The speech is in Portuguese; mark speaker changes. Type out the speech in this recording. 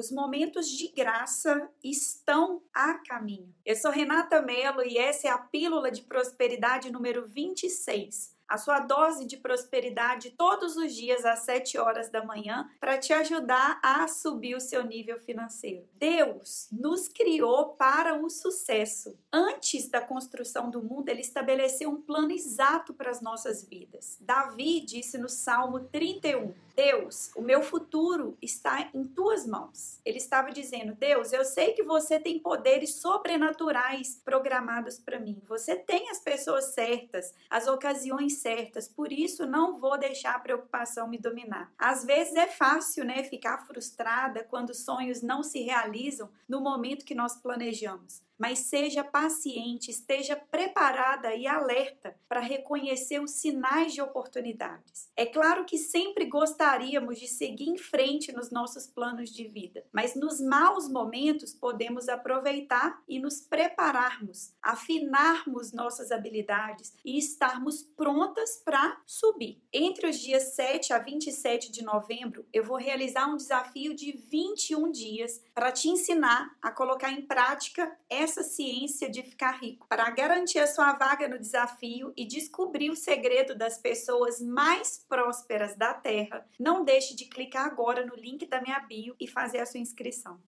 Speaker 1: Os momentos de graça estão a caminho. Eu sou Renata Mello e essa é a Pílula de Prosperidade número 26 a sua dose de prosperidade todos os dias às 7 horas da manhã para te ajudar a subir o seu nível financeiro. Deus nos criou para o sucesso. Antes da construção do mundo, ele estabeleceu um plano exato para as nossas vidas. Davi disse no Salmo 31: Deus, o meu futuro está em tuas mãos. Ele estava dizendo: Deus, eu sei que você tem poderes sobrenaturais programados para mim. Você tem as pessoas certas, as ocasiões certas, por isso não vou deixar a preocupação me dominar. Às vezes é fácil, né, ficar frustrada quando sonhos não se realizam no momento que nós planejamos mas seja paciente, esteja preparada e alerta para reconhecer os sinais de oportunidades. É claro que sempre gostaríamos de seguir em frente nos nossos planos de vida, mas nos maus momentos podemos aproveitar e nos prepararmos, afinarmos nossas habilidades e estarmos prontas para subir. Entre os dias 7 a 27 de novembro, eu vou realizar um desafio de 21 dias para te ensinar a colocar em prática essa essa ciência de ficar rico, para garantir a sua vaga no desafio e descobrir o segredo das pessoas mais prósperas da Terra. Não deixe de clicar agora no link da minha bio e fazer a sua inscrição.